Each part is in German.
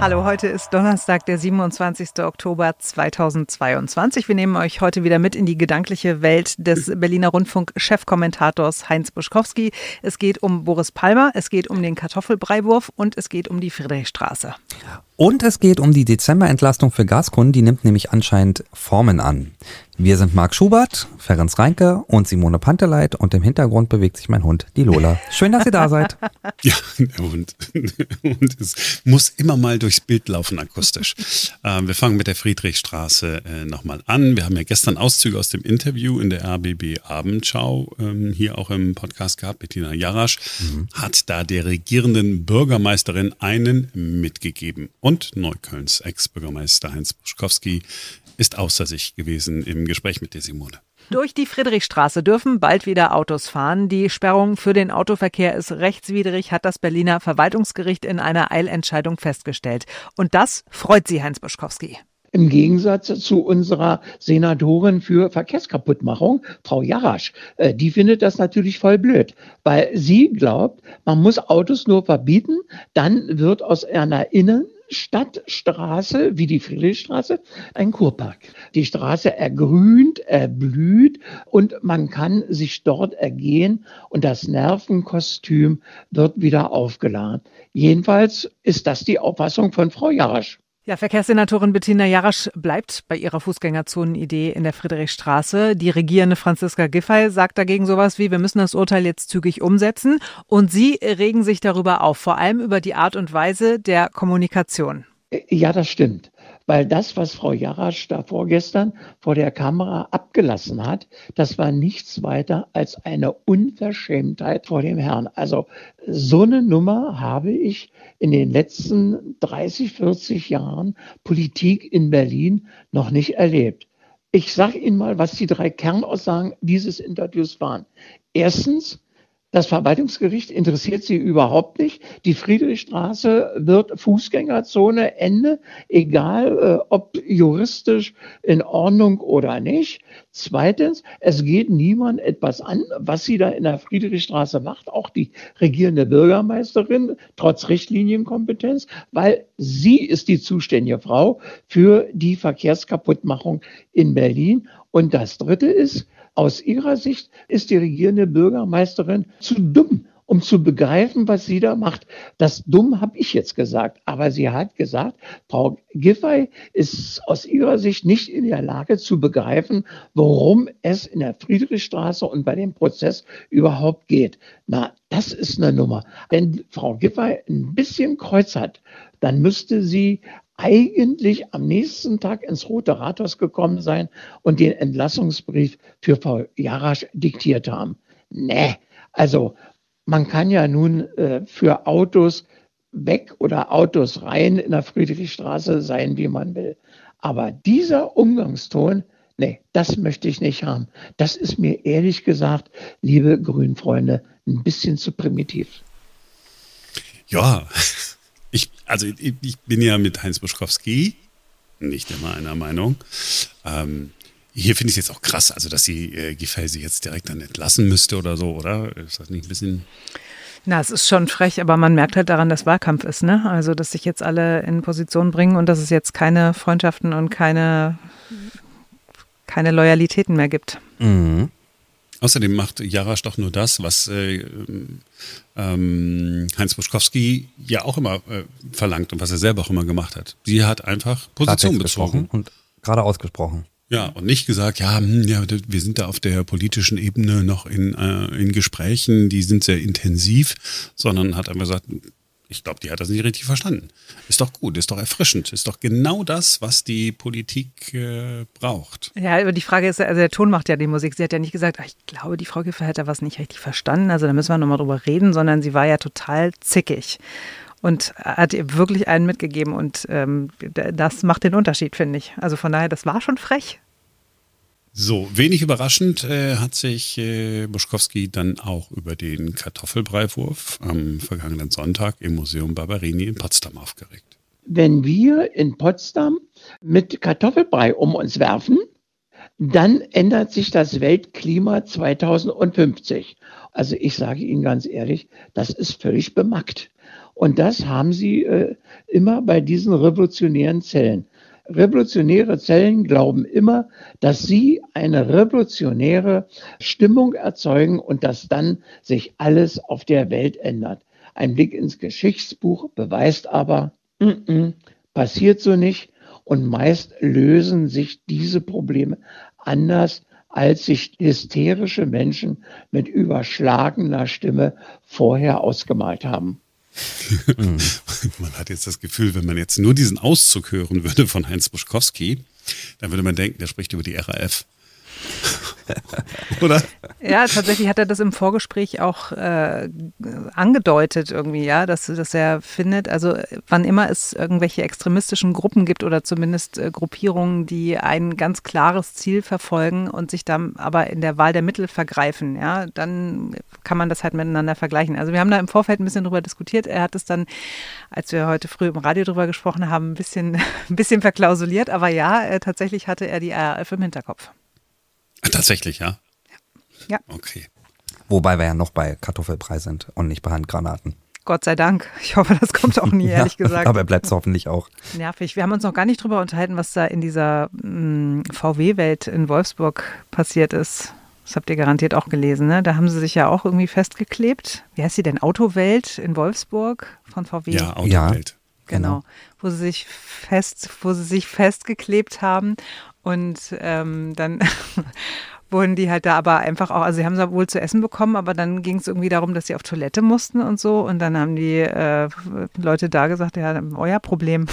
Hallo, heute ist Donnerstag, der 27. Oktober 2022. Wir nehmen euch heute wieder mit in die gedankliche Welt des Berliner Rundfunk-Chefkommentators Heinz Buschkowski. Es geht um Boris Palmer, es geht um den Kartoffelbreiwurf und es geht um die Friedrichstraße. Und es geht um die Dezemberentlastung für Gaskunden, die nimmt nämlich anscheinend Formen an. Wir sind Marc Schubert, Ferenc Reinke und Simone Panteleit und im Hintergrund bewegt sich mein Hund, die Lola. Schön, dass ihr da seid. Ja, der Hund. Und es muss immer mal durchs Bild laufen akustisch. Ähm, wir fangen mit der Friedrichstraße äh, nochmal an. Wir haben ja gestern Auszüge aus dem Interview in der RBB Abendschau ähm, hier auch im Podcast gehabt. Bettina Jarasch mhm. hat da der regierenden Bürgermeisterin einen mitgegeben. Und Neuköllns Ex-Bürgermeister Heinz Buschkowski ist außer sich gewesen im Gespräch mit der Simone. Durch die Friedrichstraße dürfen bald wieder Autos fahren. Die Sperrung für den Autoverkehr ist rechtswidrig, hat das Berliner Verwaltungsgericht in einer Eilentscheidung festgestellt. Und das freut sie, Heinz Buschkowski. Im Gegensatz zu unserer Senatorin für Verkehrskaputtmachung, Frau Jarasch. Äh, die findet das natürlich voll blöd, weil sie glaubt, man muss Autos nur verbieten, dann wird aus einer Innen Stadtstraße wie die Friedrichstraße ein Kurpark. Die Straße ergrünt, erblüht und man kann sich dort ergehen und das Nervenkostüm wird wieder aufgeladen. Jedenfalls ist das die Auffassung von Frau Jarasch. Ja, Verkehrssenatorin Bettina Jarasch bleibt bei ihrer Fußgängerzonenidee in der Friedrichstraße. Die regierende Franziska Giffey sagt dagegen sowas wie, wir müssen das Urteil jetzt zügig umsetzen. Und Sie regen sich darüber auf, vor allem über die Art und Weise der Kommunikation. Ja, das stimmt weil das, was Frau Jarasch da vorgestern vor der Kamera abgelassen hat, das war nichts weiter als eine Unverschämtheit vor dem Herrn. Also so eine Nummer habe ich in den letzten 30, 40 Jahren Politik in Berlin noch nicht erlebt. Ich sage Ihnen mal, was die drei Kernaussagen dieses Interviews waren. Erstens, das Verwaltungsgericht interessiert sie überhaupt nicht. Die Friedrichstraße wird Fußgängerzone, Ende, egal äh, ob juristisch in Ordnung oder nicht. Zweitens, es geht niemand etwas an, was sie da in der Friedrichstraße macht, auch die regierende Bürgermeisterin, trotz Richtlinienkompetenz, weil sie ist die zuständige Frau für die Verkehrskaputtmachung in Berlin. Und das Dritte ist, aus ihrer Sicht ist die regierende Bürgermeisterin zu dumm, um zu begreifen, was sie da macht. Das dumm habe ich jetzt gesagt, aber sie hat gesagt, Frau Giffey ist aus ihrer Sicht nicht in der Lage zu begreifen, worum es in der Friedrichstraße und bei dem Prozess überhaupt geht. Na, das ist eine Nummer. Wenn Frau Giffey ein bisschen Kreuz hat, dann müsste sie eigentlich am nächsten Tag ins Rote Rathaus gekommen sein und den Entlassungsbrief für Frau Jarasch diktiert haben. Nee, also man kann ja nun äh, für Autos weg oder Autos rein in der Friedrichstraße sein, wie man will. Aber dieser Umgangston, nee, das möchte ich nicht haben. Das ist mir ehrlich gesagt, liebe Grünfreunde, ein bisschen zu primitiv. Ja, ich, also ich, ich bin ja mit Heinz Buschkowski nicht immer einer Meinung. Ähm, hier finde ich es jetzt auch krass, also dass sie äh, Giffey sie jetzt direkt dann entlassen müsste oder so, oder? Ist das nicht ein bisschen. Na, es ist schon frech, aber man merkt halt daran, dass Wahlkampf ist, ne? Also, dass sich jetzt alle in Position bringen und dass es jetzt keine Freundschaften und keine, keine Loyalitäten mehr gibt. Mhm. Außerdem macht Jarasch doch nur das, was äh, ähm, Heinz Buschkowski ja auch immer äh, verlangt und was er selber auch immer gemacht hat. Sie hat einfach Position bezogen. Und gerade ausgesprochen. Ja, und nicht gesagt, ja, hm, ja, wir sind da auf der politischen Ebene noch in, äh, in Gesprächen, die sind sehr intensiv, sondern hat einfach gesagt, ich glaube, die hat das nicht richtig verstanden. Ist doch gut, ist doch erfrischend, ist doch genau das, was die Politik äh, braucht. Ja, aber die Frage ist, also der Ton macht ja die Musik. Sie hat ja nicht gesagt, ach, ich glaube, die Frau Giffey hat da was nicht richtig verstanden, also da müssen wir nochmal drüber reden, sondern sie war ja total zickig und hat ihr wirklich einen mitgegeben und ähm, das macht den Unterschied, finde ich. Also von daher, das war schon frech. So, wenig überraschend äh, hat sich äh, Buschkowski dann auch über den Kartoffelbreiwurf am vergangenen Sonntag im Museum Barberini in Potsdam aufgeregt. Wenn wir in Potsdam mit Kartoffelbrei um uns werfen, dann ändert sich das Weltklima 2050. Also ich sage Ihnen ganz ehrlich, das ist völlig bemackt. Und das haben sie äh, immer bei diesen revolutionären Zellen. Revolutionäre Zellen glauben immer, dass sie eine revolutionäre Stimmung erzeugen und dass dann sich alles auf der Welt ändert. Ein Blick ins Geschichtsbuch beweist aber, mm -mm, passiert so nicht und meist lösen sich diese Probleme anders, als sich hysterische Menschen mit überschlagener Stimme vorher ausgemalt haben. man hat jetzt das Gefühl, wenn man jetzt nur diesen Auszug hören würde von Heinz Buschkowski, dann würde man denken, der spricht über die RAF. Oder? Ja, tatsächlich hat er das im Vorgespräch auch äh, angedeutet irgendwie, ja, dass, dass er findet, also wann immer es irgendwelche extremistischen Gruppen gibt oder zumindest äh, Gruppierungen, die ein ganz klares Ziel verfolgen und sich dann aber in der Wahl der Mittel vergreifen, ja, dann kann man das halt miteinander vergleichen. Also wir haben da im Vorfeld ein bisschen drüber diskutiert. Er hat es dann, als wir heute früh im Radio drüber gesprochen haben, ein bisschen, ein bisschen verklausuliert, aber ja, äh, tatsächlich hatte er die RAF im Hinterkopf. Tatsächlich, ja? Ja. Okay. Wobei wir ja noch bei Kartoffelbrei sind und nicht bei Handgranaten. Gott sei Dank. Ich hoffe, das kommt auch nie, ehrlich ja, gesagt. Aber bleibt es hoffentlich auch. Nervig. Wir haben uns noch gar nicht drüber unterhalten, was da in dieser mm, VW-Welt in Wolfsburg passiert ist. Das habt ihr garantiert auch gelesen, ne? Da haben sie sich ja auch irgendwie festgeklebt. Wie heißt sie denn? Autowelt in Wolfsburg von VW? Ja, Autowelt. Genau. genau. Wo sie sich fest, wo sie sich festgeklebt haben und ähm, dann wurden die halt da aber einfach auch, also sie haben es wohl zu essen bekommen, aber dann ging es irgendwie darum, dass sie auf Toilette mussten und so. Und dann haben die äh, Leute da gesagt, ja, euer Problem.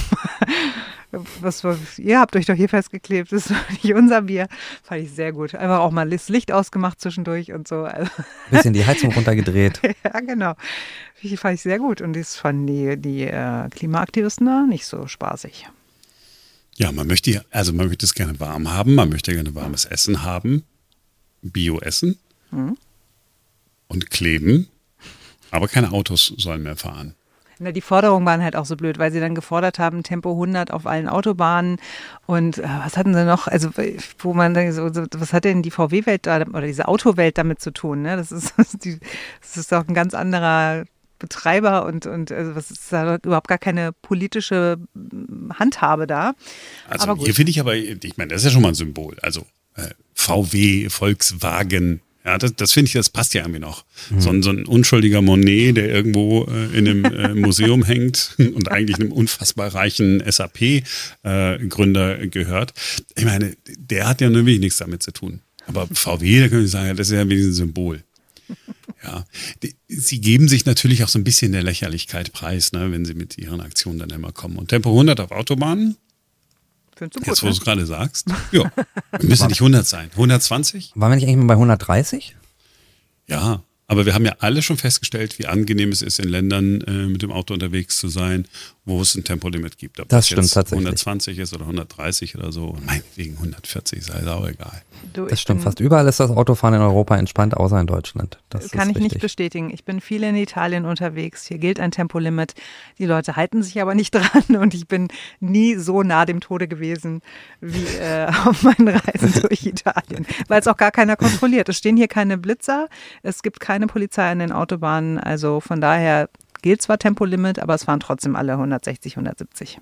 was, was, ihr habt euch doch hier festgeklebt, das ist doch nicht unser Bier. Fand ich sehr gut. Einfach auch mal das Licht ausgemacht zwischendurch und so. Also Bisschen die Heizung runtergedreht. ja, genau. Fand ich sehr gut. Und das fanden die, die äh, Klimaaktivisten da nicht so spaßig. Ja, man möchte, also man möchte es gerne warm haben, man möchte gerne warmes Essen haben, Bio-Essen mhm. und kleben, aber keine Autos sollen mehr fahren. Na, die Forderungen waren halt auch so blöd, weil sie dann gefordert haben, Tempo 100 auf allen Autobahnen und äh, was hatten sie noch, also wo man dann so, was hat denn die VW-Welt da oder diese Autowelt damit zu tun? Ne? Das, ist, das ist doch ein ganz anderer Betreiber und, und also was ist da überhaupt gar keine politische hm, Handhabe da. Also hier finde ich aber, ich meine, das ist ja schon mal ein Symbol. Also äh, VW, Volkswagen, ja, das, das finde ich, das passt ja irgendwie noch. Mhm. So, ein, so ein unschuldiger Monet, der irgendwo äh, in einem äh, Museum hängt und eigentlich einem unfassbar reichen SAP-Gründer äh, gehört. Ich meine, der hat ja nur wenig nichts damit zu tun. Aber VW, da könnte ich sagen, das ist ja wenigstens ein Symbol. Ja, sie geben sich natürlich auch so ein bisschen der Lächerlichkeit preis, ne, wenn sie mit ihren Aktionen dann immer kommen. Und Tempo 100 auf Autobahnen, Gut, Jetzt, wo ne? du es gerade sagst. Ja, müssen nicht 100 sein. 120? Waren wir nicht eigentlich mal bei 130? Ja, aber wir haben ja alle schon festgestellt, wie angenehm es ist, in Ländern äh, mit dem Auto unterwegs zu sein, wo es ein Tempolimit gibt. Ob das, stimmt tatsächlich. 120 ist oder 130 oder so. Meinetwegen 140 sei auch egal. Du, das stimmt. Fast überall ist das Autofahren in Europa entspannt, außer in Deutschland. Das kann ich richtig. nicht bestätigen. Ich bin viel in Italien unterwegs. Hier gilt ein Tempolimit. Die Leute halten sich aber nicht dran und ich bin nie so nah dem Tode gewesen wie äh, auf meinen Reisen durch Italien, weil es auch gar keiner kontrolliert. Es stehen hier keine Blitzer, es gibt keine Polizei an den Autobahnen. Also von daher gilt zwar Tempolimit, aber es fahren trotzdem alle 160, 170.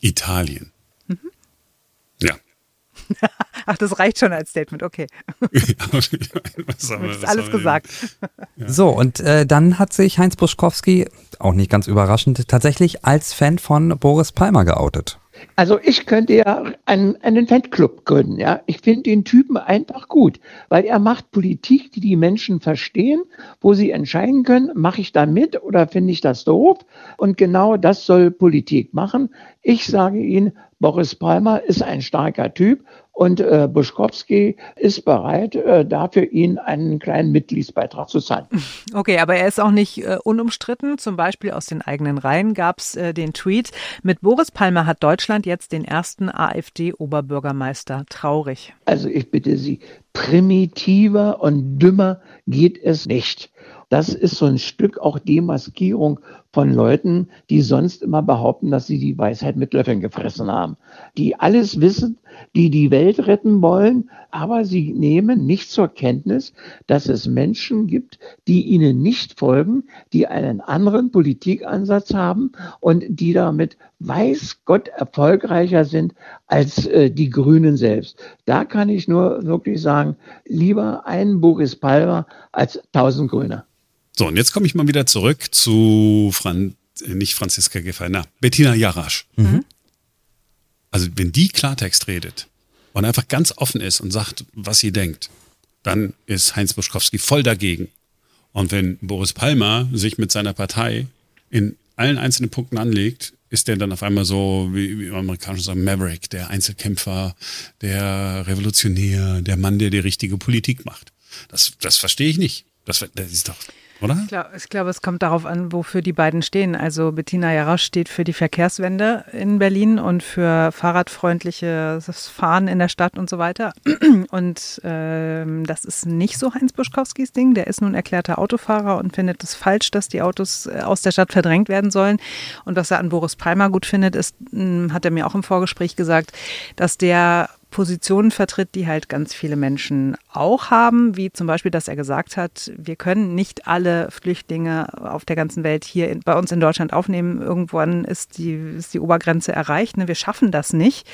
Italien. Mhm. Ja. Ach, das reicht schon als Statement, okay. was wir, ist alles gesagt. Ja. So, und äh, dann hat sich Heinz Buschkowski, auch nicht ganz überraschend, tatsächlich als Fan von Boris Palmer geoutet. Also ich könnte ja einen, einen Fanclub gründen, ja. Ich finde den Typen einfach gut, weil er macht Politik, die die Menschen verstehen, wo sie entscheiden können, mache ich da mit oder finde ich das doof? Und genau das soll Politik machen. Ich sage Ihnen, Boris Palmer ist ein starker Typ und äh, Buschkowski ist bereit, äh, dafür ihn einen kleinen Mitgliedsbeitrag zu zahlen. Okay, aber er ist auch nicht äh, unumstritten. Zum Beispiel aus den eigenen Reihen gab es äh, den Tweet, mit Boris Palmer hat Deutschland jetzt den ersten AfD-Oberbürgermeister. Traurig. Also ich bitte Sie, primitiver und dümmer geht es nicht. Das ist so ein Stück auch Demaskierung von Leuten, die sonst immer behaupten, dass sie die Weisheit mit Löffeln gefressen haben. Die alles wissen, die die Welt retten wollen, aber sie nehmen nicht zur Kenntnis, dass es Menschen gibt, die ihnen nicht folgen, die einen anderen Politikansatz haben und die damit weiß Gott erfolgreicher sind als äh, die Grünen selbst. Da kann ich nur wirklich sagen, lieber ein Boris Palmer als tausend Grüne. So, und jetzt komme ich mal wieder zurück zu Fran äh, nicht Franziska Giffey, na, Bettina Jarasch. Mhm. Also wenn die Klartext redet und einfach ganz offen ist und sagt, was sie denkt, dann ist Heinz Buschkowski voll dagegen. Und wenn Boris Palmer sich mit seiner Partei in allen einzelnen Punkten anlegt, ist der dann auf einmal so, wie, wie Amerikaner sagen, Maverick, der Einzelkämpfer, der Revolutionär, der Mann, der die richtige Politik macht. Das, das verstehe ich nicht. Das, das ist doch oder? Ich glaube, glaub, es kommt darauf an, wofür die beiden stehen. Also Bettina Jarasch steht für die Verkehrswende in Berlin und für fahrradfreundliches Fahren in der Stadt und so weiter. Und ähm, das ist nicht so Heinz Buschkowskis Ding. Der ist nun erklärter Autofahrer und findet es falsch, dass die Autos äh, aus der Stadt verdrängt werden sollen. Und was er an Boris Palmer gut findet, ist, hm, hat er mir auch im Vorgespräch gesagt, dass der Positionen vertritt, die halt ganz viele Menschen auch haben, wie zum Beispiel, dass er gesagt hat, wir können nicht alle Flüchtlinge auf der ganzen Welt hier in, bei uns in Deutschland aufnehmen. Irgendwann ist die, ist die Obergrenze erreicht. Ne? Wir schaffen das nicht.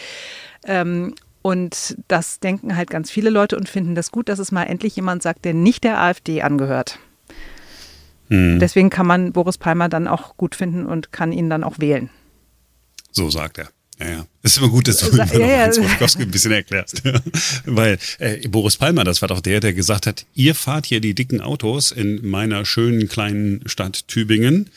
Ähm, und das denken halt ganz viele Leute und finden das gut, dass es mal endlich jemand sagt, der nicht der AfD angehört. Hm. Deswegen kann man Boris Palmer dann auch gut finden und kann ihn dann auch wählen. So sagt er. Ja, ja. ist immer gut, dass du ja, ja, Hans Wojtkowski ein bisschen erklärst. Weil äh, Boris Palmer, das war doch der, der gesagt hat, ihr fahrt hier die dicken Autos in meiner schönen kleinen Stadt Tübingen,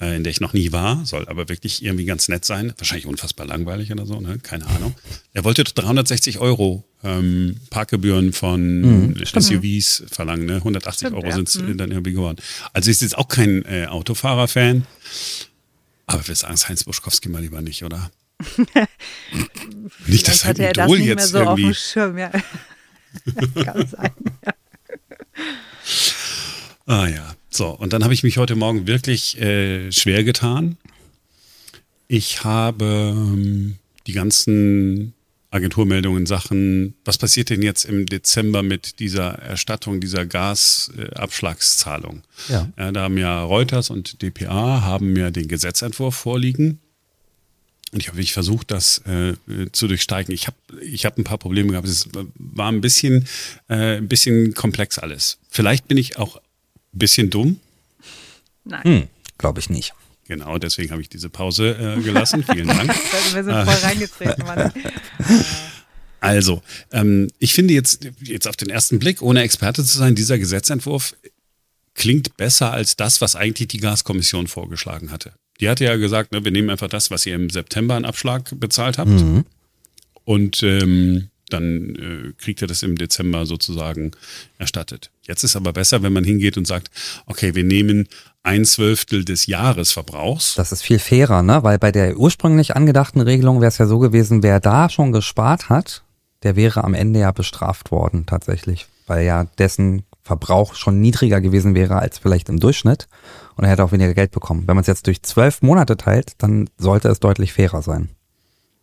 äh, in der ich noch nie war, soll aber wirklich irgendwie ganz nett sein. Wahrscheinlich unfassbar langweilig oder so, ne? keine Ahnung. Er wollte 360 Euro ähm, Parkgebühren von mhm, SUVs verlangen. Ne? 180 stimmt, Euro sind es mhm. dann irgendwie geworden. Also ist jetzt auch kein äh, Autofahrer-Fan. Aber wir sagen es Heinz Buschkowski mal lieber nicht, oder? Nicht, dass sein Idol das nicht jetzt mehr so irgendwie... auf dem Schirm, ja. Kann sein, ja. Ah ja, so. Und dann habe ich mich heute Morgen wirklich äh, schwer getan. Ich habe ähm, die ganzen Agenturmeldungen, Sachen, was passiert denn jetzt im Dezember mit dieser Erstattung, dieser Gasabschlagszahlung? Ja. ja. da haben ja Reuters und dpa haben mir den Gesetzentwurf vorliegen. Und ich habe wirklich versucht, das äh, zu durchsteigen. Ich habe ich hab ein paar Probleme gehabt. Es war ein bisschen, äh, ein bisschen komplex alles. Vielleicht bin ich auch ein bisschen dumm. Nein. Hm, Glaube ich nicht. Genau, deswegen habe ich diese Pause äh, gelassen. Vielen Dank. Wir sind voll reingetreten, Mann. Also, ähm, ich finde jetzt, jetzt auf den ersten Blick, ohne Experte zu sein, dieser Gesetzentwurf klingt besser als das, was eigentlich die Gaskommission vorgeschlagen hatte. Die hatte ja gesagt, ne, wir nehmen einfach das, was ihr im September einen Abschlag bezahlt habt. Mhm. Und ähm, dann äh, kriegt ihr das im Dezember sozusagen erstattet. Jetzt ist aber besser, wenn man hingeht und sagt, okay, wir nehmen ein Zwölftel des Jahresverbrauchs. Das ist viel fairer, ne? Weil bei der ursprünglich angedachten Regelung wäre es ja so gewesen, wer da schon gespart hat, der wäre am Ende ja bestraft worden tatsächlich, weil ja dessen Verbrauch schon niedriger gewesen wäre als vielleicht im Durchschnitt und er hätte auch weniger Geld bekommen. Wenn man es jetzt durch zwölf Monate teilt, dann sollte es deutlich fairer sein.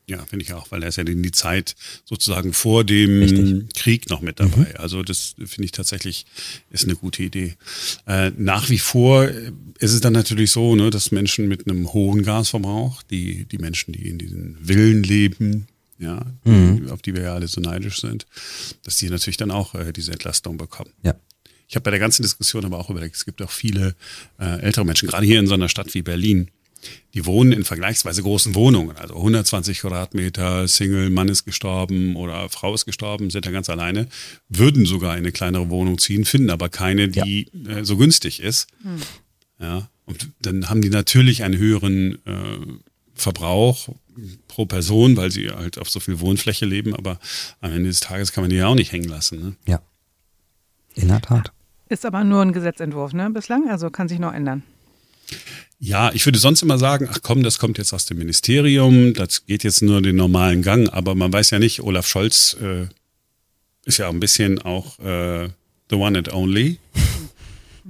Ja, finde ich auch, weil er ist ja in die Zeit sozusagen vor dem Richtig. Krieg noch mit dabei. Mhm. Also das finde ich tatsächlich ist eine gute Idee. Äh, nach wie vor ist es dann natürlich so, ne, dass Menschen mit einem hohen Gasverbrauch, die, die Menschen, die in diesen Villen leben, ja, mhm. auf die wir ja alle so neidisch sind, dass die natürlich dann auch äh, diese Entlastung bekommen. Ja. Ich habe bei der ganzen Diskussion aber auch überlegt, es gibt auch viele äh, ältere Menschen, gerade hier in so einer Stadt wie Berlin, die wohnen in vergleichsweise großen Wohnungen, also 120 Quadratmeter, Single, Mann ist gestorben oder Frau ist gestorben, sind da ganz alleine, würden sogar in eine kleinere Wohnung ziehen, finden aber keine, die ja. äh, so günstig ist. Hm. Ja, und dann haben die natürlich einen höheren äh, Verbrauch pro Person, weil sie halt auf so viel Wohnfläche leben, aber am Ende des Tages kann man die ja auch nicht hängen lassen. Ne? Ja, in der Tat. Ist aber nur ein Gesetzentwurf, ne, bislang? Also kann sich noch ändern. Ja, ich würde sonst immer sagen, ach komm, das kommt jetzt aus dem Ministerium, das geht jetzt nur den normalen Gang, aber man weiß ja nicht, Olaf Scholz äh, ist ja ein bisschen auch äh, the one and only.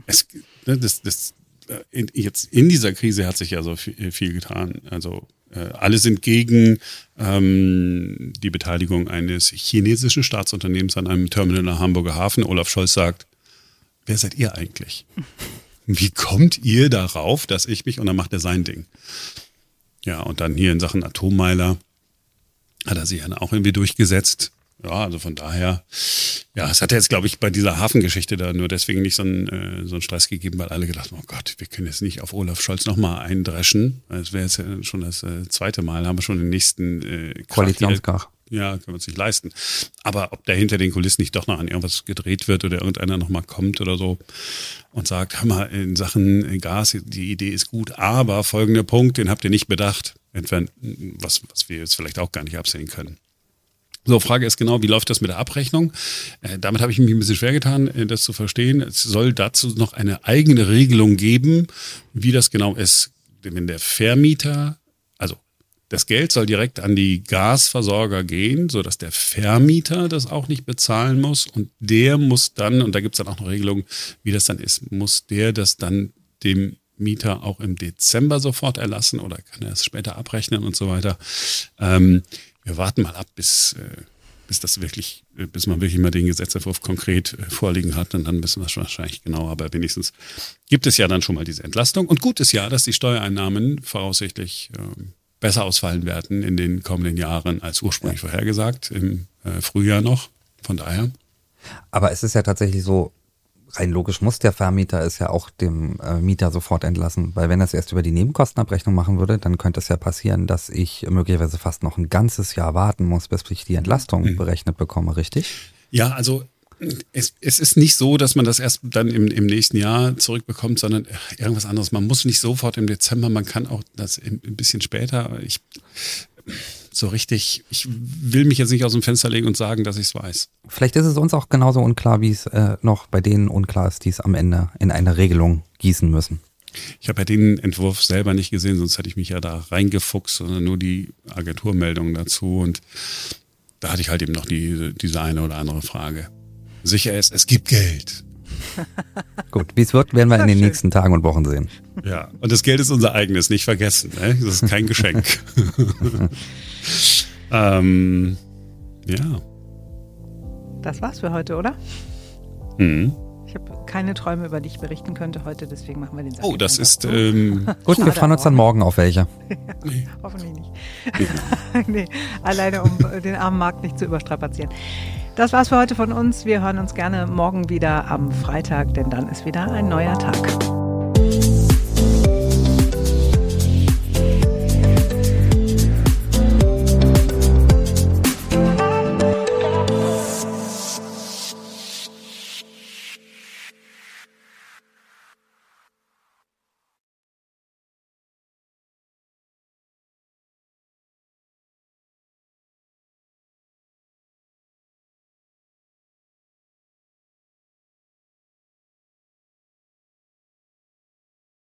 Es, ne, das, das, äh, in, jetzt in dieser Krise hat sich ja so viel, viel getan. Also äh, alle sind gegen ähm, die Beteiligung eines chinesischen Staatsunternehmens an einem Terminal in der Hamburger Hafen. Olaf Scholz sagt, wer seid ihr eigentlich? Wie kommt ihr darauf, dass ich mich, und dann macht er sein Ding. Ja, und dann hier in Sachen Atommeiler hat er sich dann auch irgendwie durchgesetzt. Ja, also von daher, ja, es hat jetzt, glaube ich, bei dieser Hafengeschichte da nur deswegen nicht so einen, äh, so einen Stress gegeben, weil alle gedacht haben, oh Gott, wir können jetzt nicht auf Olaf Scholz nochmal eindreschen. Das wäre jetzt schon das äh, zweite Mal, haben wir schon den nächsten äh, Koalitionskrach. Ja, wir uns nicht leisten. Aber ob da hinter den Kulissen nicht doch noch an irgendwas gedreht wird oder irgendeiner nochmal kommt oder so und sagt, hör mal, in Sachen Gas, die Idee ist gut, aber folgender Punkt, den habt ihr nicht bedacht. Entweder, was, was wir jetzt vielleicht auch gar nicht absehen können. So, Frage ist genau, wie läuft das mit der Abrechnung? Äh, damit habe ich mich ein bisschen schwer getan, äh, das zu verstehen. Es soll dazu noch eine eigene Regelung geben, wie das genau ist. Wenn der Vermieter, das Geld soll direkt an die Gasversorger gehen, sodass der Vermieter das auch nicht bezahlen muss. Und der muss dann, und da gibt es dann auch eine Regelung, wie das dann ist, muss der das dann dem Mieter auch im Dezember sofort erlassen oder kann er es später abrechnen und so weiter. Ähm, wir warten mal ab, bis, äh, bis das wirklich, äh, bis man wirklich mal den Gesetzentwurf konkret äh, vorliegen hat und dann wissen wir es wahrscheinlich genau. Aber wenigstens gibt es ja dann schon mal diese Entlastung. Und gut ist ja, dass die Steuereinnahmen voraussichtlich ähm, besser ausfallen werden in den kommenden Jahren als ursprünglich ja. vorhergesagt, im Frühjahr noch. Von daher. Aber es ist ja tatsächlich so, rein logisch muss der Vermieter es ja auch dem äh, Mieter sofort entlassen, weil wenn er es erst über die Nebenkostenabrechnung machen würde, dann könnte es ja passieren, dass ich möglicherweise fast noch ein ganzes Jahr warten muss, bis ich die Entlastung mhm. berechnet bekomme, richtig? Ja, also es, es ist nicht so, dass man das erst dann im, im nächsten Jahr zurückbekommt, sondern irgendwas anderes. Man muss nicht sofort im Dezember, man kann auch das ein bisschen später. Ich so richtig, ich will mich jetzt nicht aus dem Fenster legen und sagen, dass ich es weiß. Vielleicht ist es uns auch genauso unklar, wie es äh, noch bei denen unklar ist, die es am Ende in eine Regelung gießen müssen. Ich habe ja den Entwurf selber nicht gesehen, sonst hätte ich mich ja da reingefuchst, sondern nur die Agenturmeldung dazu. Und da hatte ich halt eben noch die, diese eine oder andere Frage. Sicher ist, es gibt Geld. Gut, wie es wird, werden wir in den nächsten Tagen und Wochen sehen. Ja, und das Geld ist unser eigenes, nicht vergessen. Ne? Das ist kein Geschenk. ähm, ja. Das war's für heute, oder? Mhm. Ich habe keine Träume, über die ich berichten könnte heute, deswegen machen wir den Sack Oh, das ist. Ähm, Gut, wir freuen uns dann morgen auf welche. nee. Hoffentlich nicht. nee, alleine um den armen Markt nicht zu überstrapazieren. Das war's für heute von uns. Wir hören uns gerne morgen wieder am Freitag, denn dann ist wieder ein neuer Tag.